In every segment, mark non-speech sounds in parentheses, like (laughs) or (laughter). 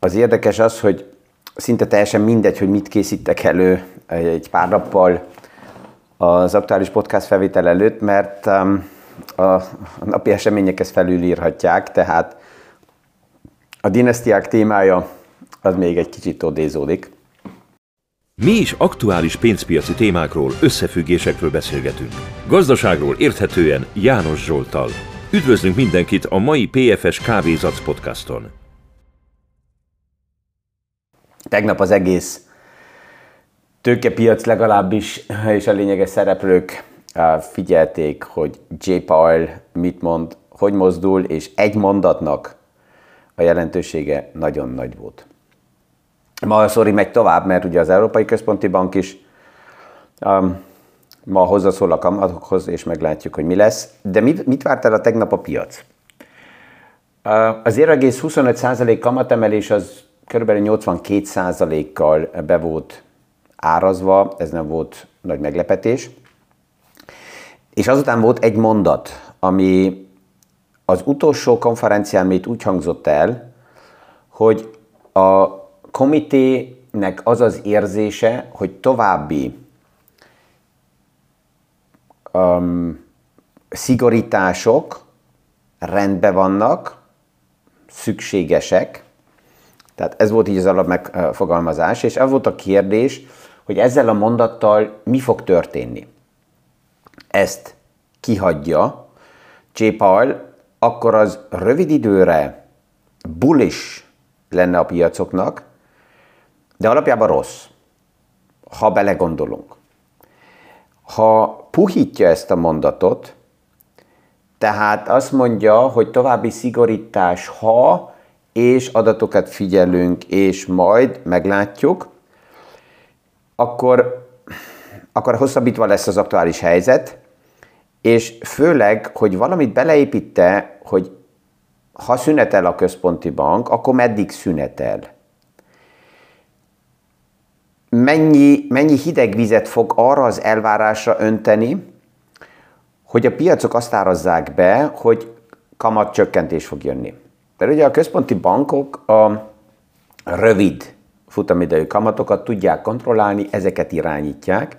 az érdekes az, hogy szinte teljesen mindegy, hogy mit készítek elő egy pár nappal az aktuális podcast felvétel előtt, mert um, a napi események ezt felülírhatják, tehát a dinasztiák témája az még egy kicsit odézódik. Mi is aktuális pénzpiaci témákról, összefüggésekről beszélgetünk. Gazdaságról érthetően János Zsoltal. Üdvözlünk mindenkit a mai PFS Kávézac podcaston. Tegnap az egész tőkepiac legalábbis, (laughs) és a lényeges szereplők figyelték, hogy J. Powell mit mond, hogy mozdul, és egy mondatnak a jelentősége nagyon nagy volt. Ma a szori megy tovább, mert ugye az Európai Központi Bank is um, ma hozzászól a kamatokhoz, és meglátjuk, hogy mi lesz. De mit, mit várt el a tegnap a piac? Az 0,25% kamatemelés az kb. 82%-kal be volt árazva, ez nem volt nagy meglepetés. És azután volt egy mondat, ami az utolsó konferencián még úgy hangzott el, hogy a komitének az az érzése, hogy további um, szigorítások rendben vannak, szükségesek, tehát ez volt így az alapmegfogalmazás, és az volt a kérdés, hogy ezzel a mondattal mi fog történni. Ezt kihagyja J. Akkor az rövid időre bullish lenne a piacoknak, de alapjában rossz, ha belegondolunk. Ha puhítja ezt a mondatot, tehát azt mondja, hogy további szigorítás, ha és adatokat figyelünk, és majd meglátjuk, akkor, akkor hosszabbítva lesz az aktuális helyzet, és főleg, hogy valamit beleépítte, hogy ha szünetel a központi bank, akkor meddig szünetel? Mennyi, mennyi hideg vizet fog arra az elvárásra önteni, hogy a piacok azt árazzák be, hogy kamatcsökkentés fog jönni. De ugye a központi bankok a rövid futamidejű kamatokat tudják kontrollálni, ezeket irányítják.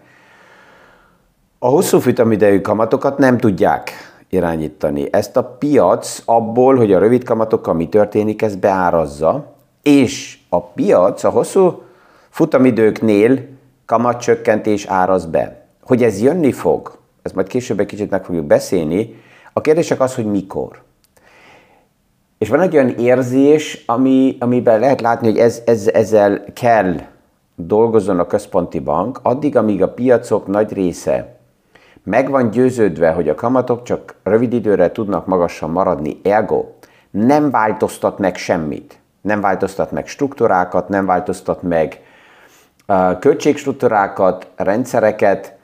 A hosszú futamidejű kamatokat nem tudják irányítani. Ezt a piac abból, hogy a rövid kamatokkal mi történik, ez beárazza, és a piac a hosszú futamidőknél kamatcsökkentés áraz be. Hogy ez jönni fog, ezt majd később egy kicsit meg fogjuk beszélni, a kérdés az, hogy mikor. És van egy olyan érzés, ami, amiben lehet látni, hogy ez, ez, ezzel kell dolgozzon a központi bank, addig, amíg a piacok nagy része meg van győződve, hogy a kamatok csak rövid időre tudnak magasan maradni, ergo nem változtat meg semmit. Nem változtat meg struktúrákat, nem változtat meg uh, költségstruktúrákat, rendszereket,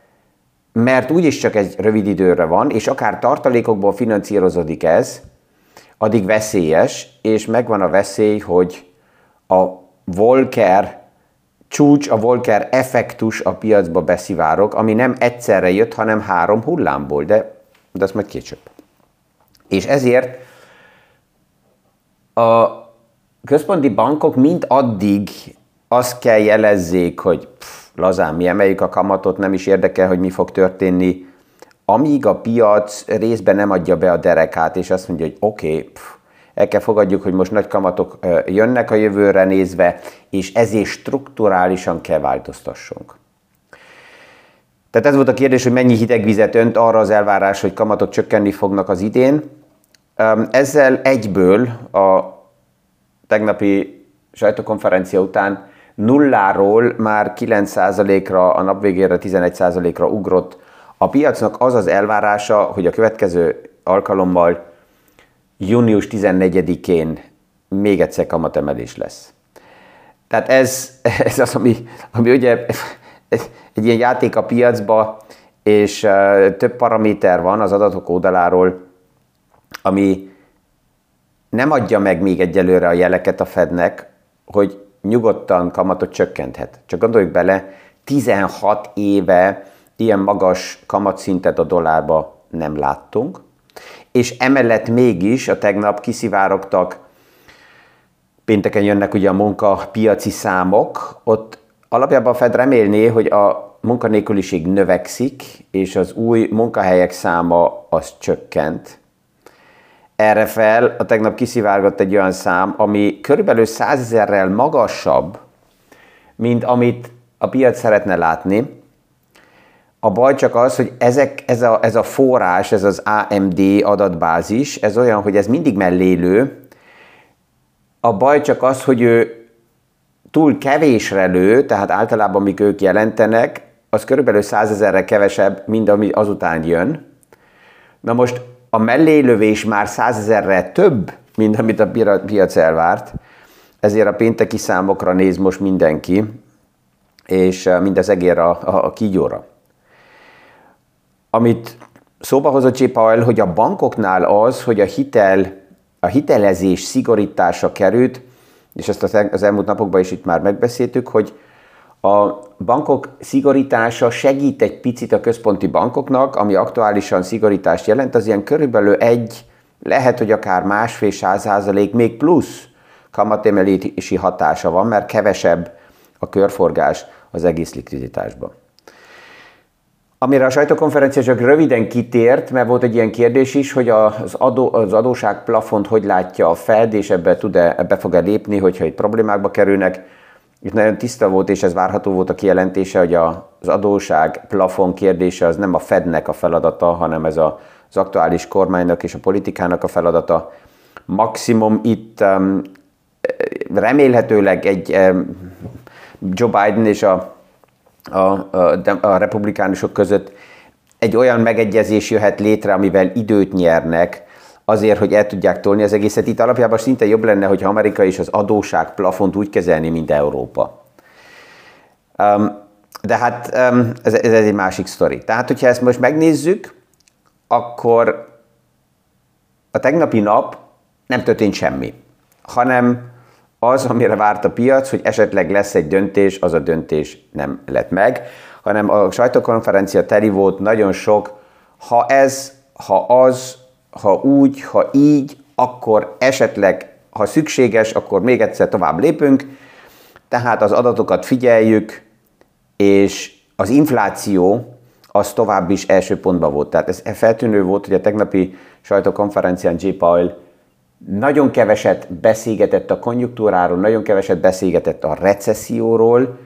mert úgyis csak egy rövid időre van, és akár tartalékokból finanszírozódik ez, addig veszélyes, és megvan a veszély, hogy a Volker csúcs, a Volker effektus a piacba beszivárok, ami nem egyszerre jött, hanem három hullámból, de, de azt majd később. És ezért a központi bankok mind addig azt kell jelezzék, hogy pff, lazán mi emeljük a kamatot, nem is érdekel, hogy mi fog történni, amíg a piac részben nem adja be a derekát, és azt mondja, hogy oké, okay, el kell fogadjuk, hogy most nagy kamatok jönnek a jövőre nézve, és ezért strukturálisan kell változtassunk. Tehát ez volt a kérdés, hogy mennyi hideg vizet önt arra az elvárás, hogy kamatok csökkenni fognak az idén. Ezzel egyből a tegnapi sajtókonferencia után nulláról már 9%-ra, a nap végére 11%-ra ugrott a piacnak az az elvárása, hogy a következő alkalommal június 14-én még egyszer kamatemelés lesz. Tehát ez, ez az, ami, ami ugye egy ilyen játék a piacba, és több paraméter van az adatok oldaláról, ami nem adja meg még egyelőre a jeleket a Fednek, hogy nyugodtan kamatot csökkenthet. Csak gondoljuk bele, 16 éve ilyen magas kamatszintet a dollárba nem láttunk, és emellett mégis a tegnap kiszivárogtak pénteken jönnek ugye a munkapiaci számok, ott alapjában a Fed remélné, hogy a munkanélküliség növekszik, és az új munkahelyek száma az csökkent. Erre fel a tegnap kiszivárgott egy olyan szám, ami körülbelül 100 ezerrel magasabb, mint amit a piac szeretne látni. A baj csak az, hogy ezek, ez, a, ez a forrás, ez az AMD adatbázis, ez olyan, hogy ez mindig mellélő. A baj csak az, hogy ő túl kevésre lő, tehát általában amik ők jelentenek, az körülbelül 100 ezerre kevesebb, mint ami azután jön. Na most a mellélövés már 100 ezerre több, mint amit a piac elvárt, ezért a pénteki számokra néz most mindenki, és mind az egér a, a, a kígyóra. Amit szóba hozott J. Powell, hogy a bankoknál az, hogy a hitel, a hitelezés szigorítása került, és ezt az elmúlt napokban is itt már megbeszéltük, hogy a bankok szigorítása segít egy picit a központi bankoknak, ami aktuálisan szigorítást jelent, az ilyen körülbelül egy, lehet, hogy akár másfél százalék, még plusz kamatemelési hatása van, mert kevesebb a körforgás az egész likviditásban. Amire a sajtókonferencia csak röviden kitért, mert volt egy ilyen kérdés is, hogy az, adó, az adóság plafont hogy látja a Fed, és ebbe, tud-e, ebbe fog-e lépni, hogyha itt problémákba kerülnek. Itt nagyon tiszta volt, és ez várható volt a kijelentése, hogy az adóság plafon kérdése az nem a Fednek a feladata, hanem ez a, az aktuális kormánynak és a politikának a feladata. Maximum itt um, remélhetőleg egy um, Joe Biden és a a, a, republikánusok között egy olyan megegyezés jöhet létre, amivel időt nyernek, azért, hogy el tudják tolni az egészet. Itt alapjában szinte jobb lenne, hogy Amerika is az adóság plafont úgy kezelni, mint Európa. Um, de hát um, ez, ez egy másik sztori. Tehát, hogyha ezt most megnézzük, akkor a tegnapi nap nem történt semmi, hanem az, amire várt a piac, hogy esetleg lesz egy döntés, az a döntés nem lett meg, hanem a sajtókonferencia teli volt nagyon sok, ha ez, ha az, ha úgy, ha így, akkor esetleg, ha szükséges, akkor még egyszer tovább lépünk, tehát az adatokat figyeljük, és az infláció az tovább is első pontban volt. Tehát ez feltűnő volt, hogy a tegnapi sajtókonferencián J. Powell nagyon keveset beszélgetett a konjunktúráról, nagyon keveset beszélgetett a recesszióról,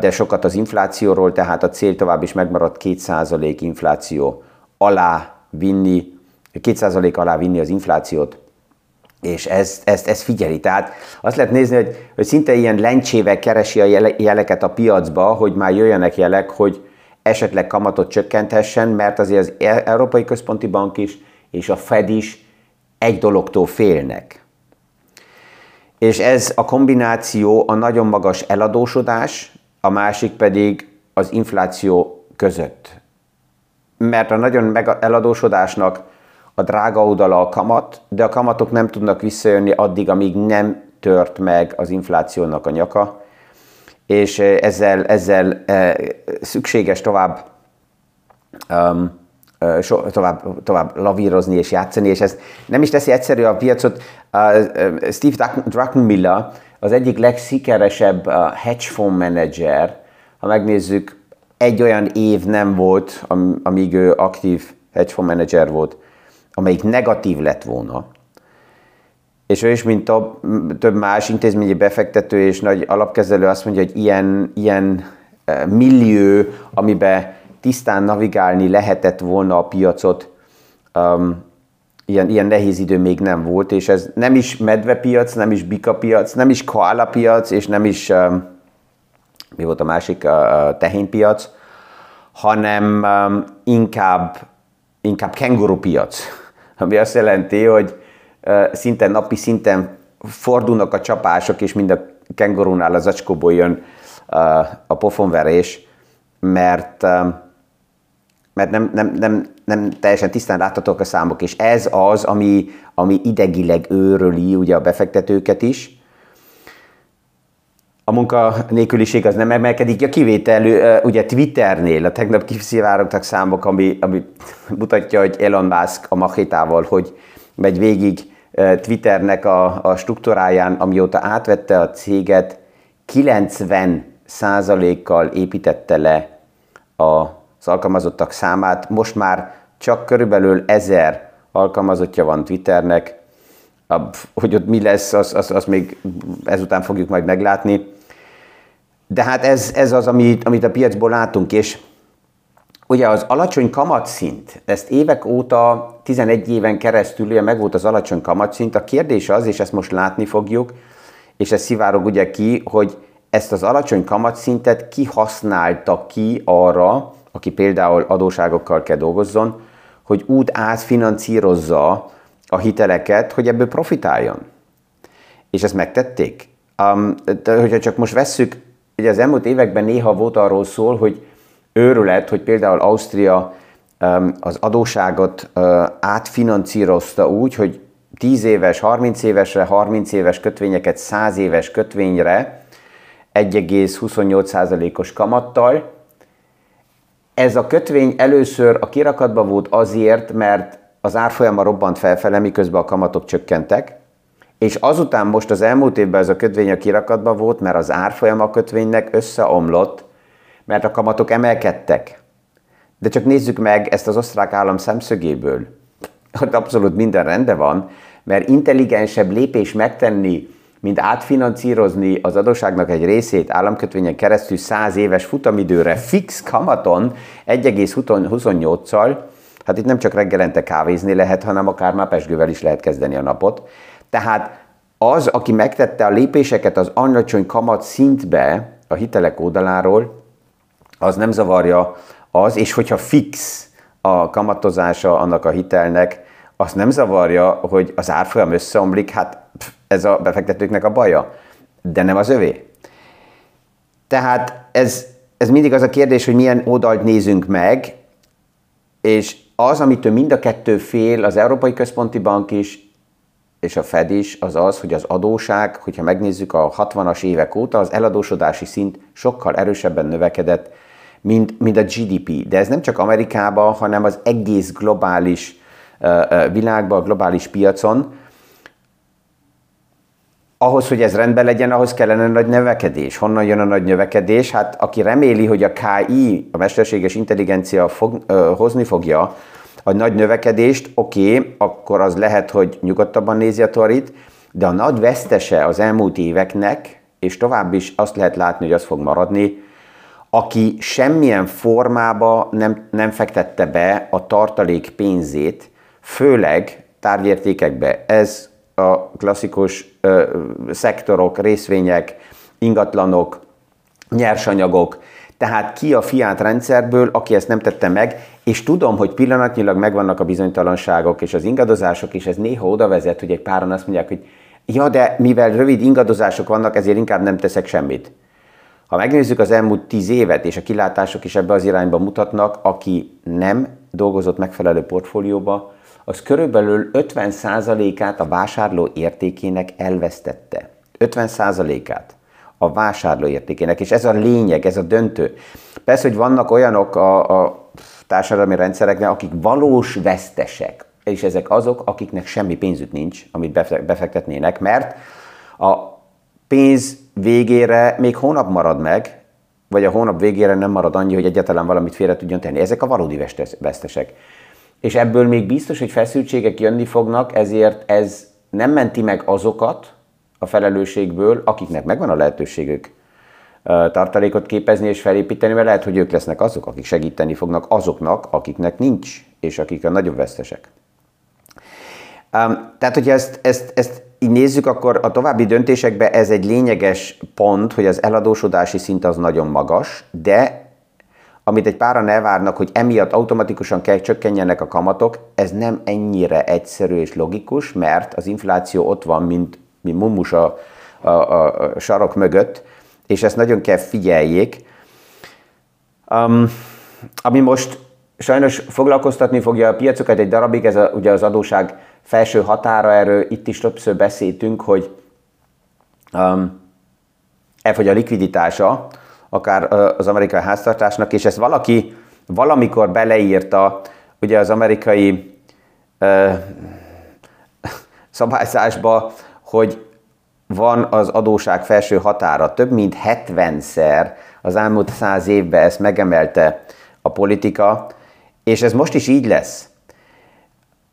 de sokat az inflációról, tehát a cél tovább is megmaradt 2% infláció alá vinni, 2% alá vinni az inflációt, és ezt, ezt, ezt figyeli. Tehát azt lehet nézni, hogy, hogy szinte ilyen lencsével keresi a jeleket a piacba, hogy már jöjjenek jelek, hogy esetleg kamatot csökkenthessen, mert azért az e- Európai Központi Bank is, és a Fed is egy dologtól félnek. És ez a kombináció a nagyon magas eladósodás, a másik pedig az infláció között. Mert a nagyon eladósodásnak a drága oldala a kamat, de a kamatok nem tudnak visszajönni addig, amíg nem tört meg az inflációnak a nyaka, és ezzel, ezzel eh, szükséges tovább um, so, tovább, tovább lavírozni és játszani, és ez nem is teszi egyszerű a piacot. Steve Druckenmiller az egyik legsikeresebb hedge fund manager, ha megnézzük, egy olyan év nem volt, amíg ő aktív hedge fund manager volt, amelyik negatív lett volna. És ő is, mint több, több más intézményi befektető és nagy alapkezelő azt mondja, hogy ilyen, ilyen millió, amiben tisztán navigálni lehetett volna a piacot, um, ilyen, ilyen nehéz idő még nem volt, és ez nem is medvepiac, nem is bikapiac, nem is koala piac, és nem is, um, mi volt a másik, uh, tehénypiac, hanem um, inkább, inkább kengurupiac, (laughs) ami azt jelenti, hogy uh, szinte napi szinten fordulnak a csapások, és mind a kengurunál az acskóból jön uh, a pofonverés, mert um, mert nem, nem, nem, nem teljesen tisztán láthatók a számok, és ez az, ami, ami idegileg őröli ugye a befektetőket is. A munkanélküliség az nem emelkedik, a kivétel ugye Twitternél, a tegnap kiszivárogtak számok, ami, ami mutatja, hogy Elon Musk a machétával, hogy megy végig Twitternek a, a struktúráján, amióta átvette a céget, 90 százalékkal építette le az alkalmazottak számát. Most már csak körülbelül ezer alkalmazottja van Twitternek, hogy ott mi lesz, azt az, az még ezután fogjuk majd meglátni. De hát ez, ez az, amit, amit a piacból látunk, és ugye az alacsony kamatszint, ezt évek óta, 11 éven keresztül ugye meg volt az alacsony kamatszint, a kérdés az, és ezt most látni fogjuk, és ez szivárog ugye ki, hogy ezt az alacsony kamatszintet kihasználta ki arra, aki például adóságokkal kell dolgozzon, hogy úgy átfinanszírozza a hiteleket, hogy ebből profitáljon. És ezt megtették. Um, de hogyha csak most vesszük, ugye az elmúlt években néha volt arról szól, hogy őrület, hogy például Ausztria um, az adóságot uh, átfinanszírozta úgy, hogy 10 éves, 30 évesre, 30 éves kötvényeket 100 éves kötvényre 1,28%-os kamattal. Ez a kötvény először a kirakatban volt azért, mert az árfolyama robbant felfele, miközben a kamatok csökkentek, és azután most az elmúlt évben ez a kötvény a kirakatban volt, mert az árfolyama kötvénynek összeomlott, mert a kamatok emelkedtek. De csak nézzük meg ezt az osztrák állam szemszögéből. Ott abszolút minden rendben van, mert intelligensebb lépés megtenni, mint átfinancírozni az adóságnak egy részét államkötvényen keresztül 100 éves futamidőre fix kamaton 1,28-szal, hát itt nem csak reggelente kávézni lehet, hanem akár már pesgővel is lehet kezdeni a napot. Tehát az, aki megtette a lépéseket az alacsony kamat szintbe a hitelek oldaláról, az nem zavarja az, és hogyha fix a kamatozása annak a hitelnek, azt nem zavarja, hogy az árfolyam összeomlik, hát ez a befektetőknek a baja, de nem az övé. Tehát ez, ez mindig az a kérdés, hogy milyen oldalt nézünk meg, és az, amitől mind a kettő fél, az Európai Központi Bank is, és a Fed is, az az, hogy az adóság, hogyha megnézzük a 60-as évek óta, az eladósodási szint sokkal erősebben növekedett, mint, mint a GDP. De ez nem csak Amerikában, hanem az egész globális világban, a globális piacon. Ahhoz, hogy ez rendben legyen, ahhoz kellene nagy növekedés. Honnan jön a nagy növekedés? Hát aki reméli, hogy a KI, a mesterséges intelligencia fog, ö, hozni fogja a nagy növekedést, oké, okay, akkor az lehet, hogy nyugodtabban nézi a torit, de a nagy vesztese az elmúlt éveknek, és tovább is azt lehet látni, hogy az fog maradni, aki semmilyen formába nem, nem fektette be a tartalék pénzét, főleg tárgyértékekbe. Ez a klasszikus ö, szektorok, részvények, ingatlanok, nyersanyagok, tehát ki a fiát rendszerből, aki ezt nem tette meg, és tudom, hogy pillanatnyilag megvannak a bizonytalanságok és az ingadozások, és ez néha oda vezet, hogy egy páran azt mondják, hogy ja, de mivel rövid ingadozások vannak, ezért inkább nem teszek semmit. Ha megnézzük az elmúlt tíz évet, és a kilátások is ebbe az irányba mutatnak, aki nem dolgozott megfelelő portfólióba, az körülbelül 50%-át a vásárló értékének elvesztette. 50%-át a vásárló értékének, és ez a lényeg, ez a döntő. Persze, hogy vannak olyanok a, a társadalmi rendszereknek, akik valós vesztesek, és ezek azok, akiknek semmi pénzük nincs, amit befektetnének, mert a pénz végére még hónap marad meg, vagy a hónap végére nem marad annyi, hogy egyáltalán valamit félre tudjon tenni. Ezek a valódi vesztesek és ebből még biztos, hogy feszültségek jönni fognak, ezért ez nem menti meg azokat a felelősségből, akiknek megvan a lehetőségük tartalékot képezni és felépíteni, mert lehet, hogy ők lesznek azok, akik segíteni fognak azoknak, akiknek nincs, és akik a nagyobb vesztesek. Tehát, hogyha ezt, ezt, ezt így nézzük, akkor a további döntésekben ez egy lényeges pont, hogy az eladósodási szint az nagyon magas, de amit egy páran elvárnak, hogy emiatt automatikusan kell csökkenjenek a kamatok, ez nem ennyire egyszerű és logikus, mert az infláció ott van, mint, mint mumus a, a, a, sarok mögött, és ezt nagyon kell figyeljék. Um, ami most sajnos foglalkoztatni fogja a piacokat egy darabig, ez a, ugye az adóság felső határa, erről itt is többször beszéltünk, hogy um, elfogy a likviditása, akár az amerikai háztartásnak, és ezt valaki valamikor beleírta, ugye az amerikai (laughs) szabályzásba, hogy van az adóság felső határa. Több mint 70-szer az elmúlt száz évben ezt megemelte a politika, és ez most is így lesz.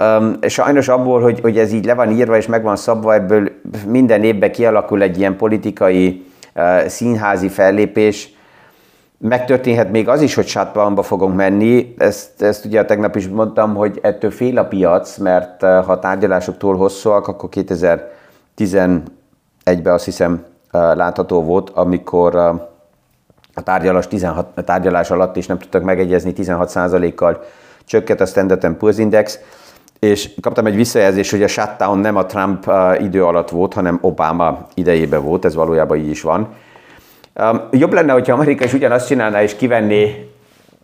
Um, sajnos abból, hogy, hogy ez így le van írva és meg van szabva, ebből minden évben kialakul egy ilyen politikai színházi fellépés, Megtörténhet még az is, hogy shutdownba fogunk menni. Ezt, ezt ugye tegnap is mondtam, hogy ettől fél a piac, mert ha a tárgyalások túl hosszúak, akkor 2011-ben azt hiszem látható volt, amikor a tárgyalás, 16, a tárgyalás alatt is nem tudtak megegyezni, 16%-kal csökkent a Standard Poor's Index, és kaptam egy visszajelzést, hogy a shutdown nem a Trump idő alatt volt, hanem Obama idejében volt, ez valójában így is van. Um, jobb lenne, hogyha Amerika is ugyanazt csinálná és kivenné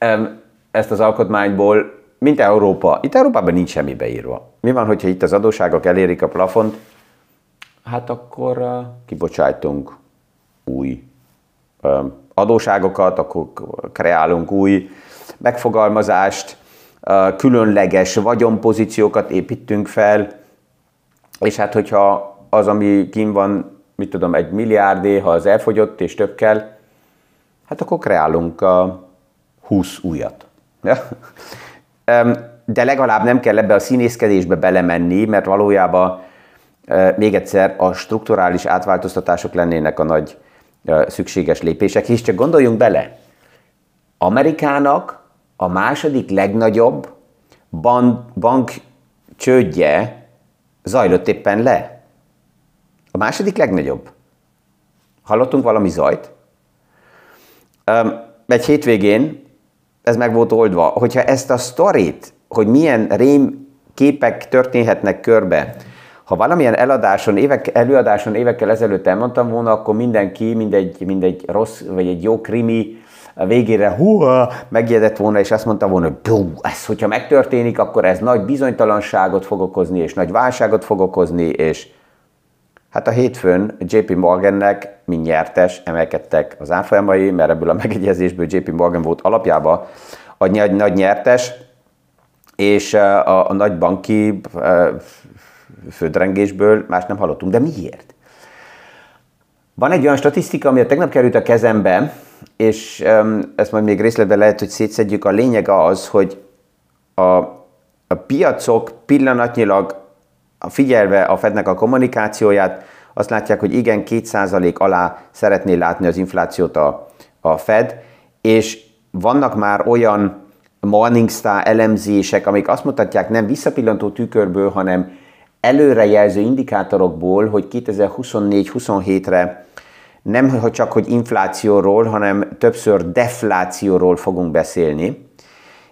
um, ezt az alkotmányból, mint Európa. Itt Európában nincs semmi beírva. Mi van, hogyha itt az adóságok elérik a plafont? Hát akkor uh, kibocsájtunk új um, adóságokat, akkor kreálunk új megfogalmazást, uh, különleges vagyonpozíciókat építünk fel, és hát hogyha az, ami kim van mit tudom, egy milliárdé, ha az elfogyott és több kell, hát akkor kreálunk a 20 újat. De legalább nem kell ebbe a színészkedésbe belemenni, mert valójában még egyszer a strukturális átváltoztatások lennének a nagy szükséges lépések, és csak gondoljunk bele, Amerikának a második legnagyobb bank, bank csődje zajlott éppen le. A második legnagyobb. Hallottunk valami zajt? Egy hétvégén ez meg volt oldva. Hogyha ezt a sztorit, hogy milyen rém képek történhetnek körbe, ha valamilyen eladáson, évek, előadáson évekkel ezelőtt elmondtam volna, akkor mindenki, mindegy, mindegy rossz, vagy egy jó krimi, a végére húha, megjedett volna, és azt mondta volna, hogy ez, hogyha megtörténik, akkor ez nagy bizonytalanságot fog okozni, és nagy válságot fog okozni, és Hát a hétfőn JP Morgannek, mint nyertes, emelkedtek az árfolyamai, mert ebből a megegyezésből JP Morgan volt alapjában a nagy, nagy nyertes, és a, a nagy banki földrengésből más nem hallottunk. De miért? Van egy olyan statisztika, ami a tegnap került a kezembe, és ezt majd még részletben lehet, hogy szétszedjük. A lényeg az, hogy a, a piacok pillanatnyilag figyelve a Fednek a kommunikációját, azt látják, hogy igen, 2% alá szeretné látni az inflációt a, a Fed, és vannak már olyan Morningstar elemzések, amik azt mutatják nem visszapillantó tükörből, hanem előrejelző indikátorokból, hogy 2024-27-re nem csak hogy inflációról, hanem többször deflációról fogunk beszélni.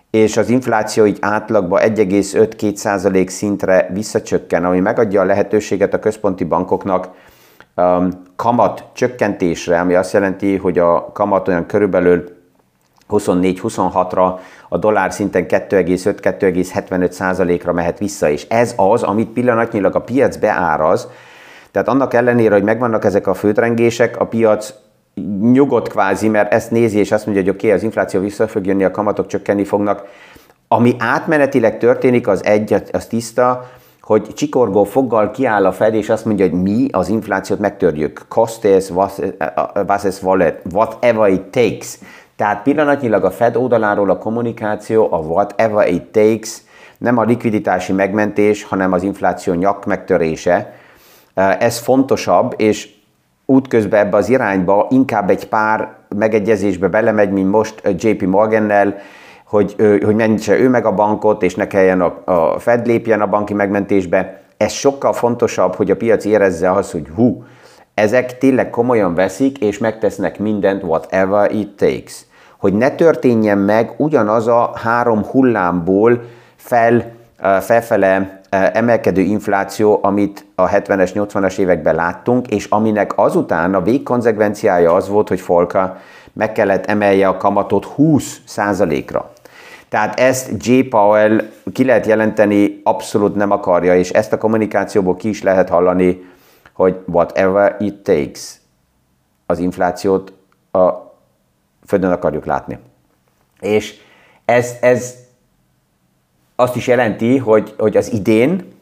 És az infláció így átlagban 1,5-2% szintre visszacsökken, ami megadja a lehetőséget a központi bankoknak um, kamat csökkentésre, ami azt jelenti, hogy a kamat olyan körülbelül 24-26-ra a dollár szinten 2,5-2,75 ra mehet vissza, és ez az, amit pillanatnyilag a piac beáraz, tehát annak ellenére, hogy megvannak ezek a főtrengések, a piac nyugodt kvázi, mert ezt nézi, és azt mondja, hogy oké, okay, az infláció vissza fog jönni, a kamatok csökkenni fognak. Ami átmenetileg történik, az egy, az tiszta, hogy csikorgó foggal kiáll a Fed, és azt mondja, hogy mi az inflációt megtörjük. Cost is, was is wallet, whatever it takes. Tehát pillanatnyilag a Fed oldaláról a kommunikáció, a whatever it takes, nem a likviditási megmentés, hanem az infláció nyak megtörése. Ez fontosabb, és útközben ebbe az irányba inkább egy pár megegyezésbe belemegy, mint most JP Morgannel, hogy, hogy mentse ő meg a bankot, és ne kelljen a, a Fed lépjen a banki megmentésbe. Ez sokkal fontosabb, hogy a piac érezze azt, hogy hú, ezek tényleg komolyan veszik, és megtesznek mindent, whatever it takes. Hogy ne történjen meg ugyanaz a három hullámból fel, felfele emelkedő infláció, amit a 70-es, 80-as években láttunk, és aminek azután a végkonzekvenciája az volt, hogy Folka meg kellett emelje a kamatot 20%-ra. Tehát ezt J. Powell ki lehet jelenteni, abszolút nem akarja, és ezt a kommunikációból ki is lehet hallani, hogy whatever it takes, az inflációt a földön akarjuk látni. És ez, ez azt is jelenti, hogy, hogy az idén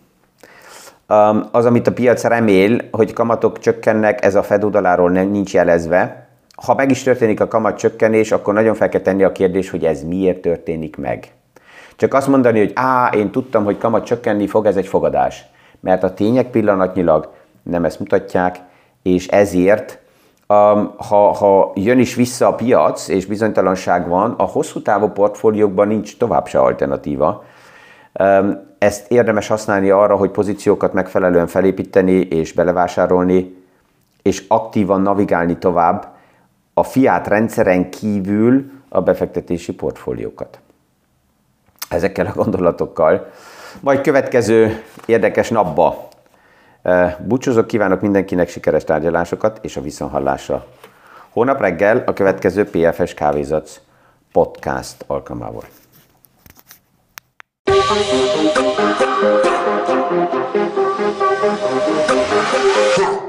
Az, amit a piac remél, hogy kamatok csökkennek, ez a Fed oldaláról nem nincs jelezve. Ha meg is történik a kamat csökkenés, akkor nagyon fel kell tenni a kérdés, hogy ez miért történik meg. Csak azt mondani, hogy á, én tudtam, hogy kamat csökkenni fog, ez egy fogadás. Mert a tények pillanatnyilag nem ezt mutatják, és ezért ha, ha jön is vissza a piac, és bizonytalanság van, a hosszú távú portfóliókban nincs tovább se alternatíva. Ezt érdemes használni arra, hogy pozíciókat megfelelően felépíteni és belevásárolni, és aktívan navigálni tovább a fiát rendszeren kívül a befektetési portfóliókat. Ezekkel a gondolatokkal. Majd következő érdekes napba Búcsúzok, kívánok mindenkinek sikeres tárgyalásokat és a viszonhallásra. Hónap reggel a következő PFS Kávézac podcast alkalmával. Huh.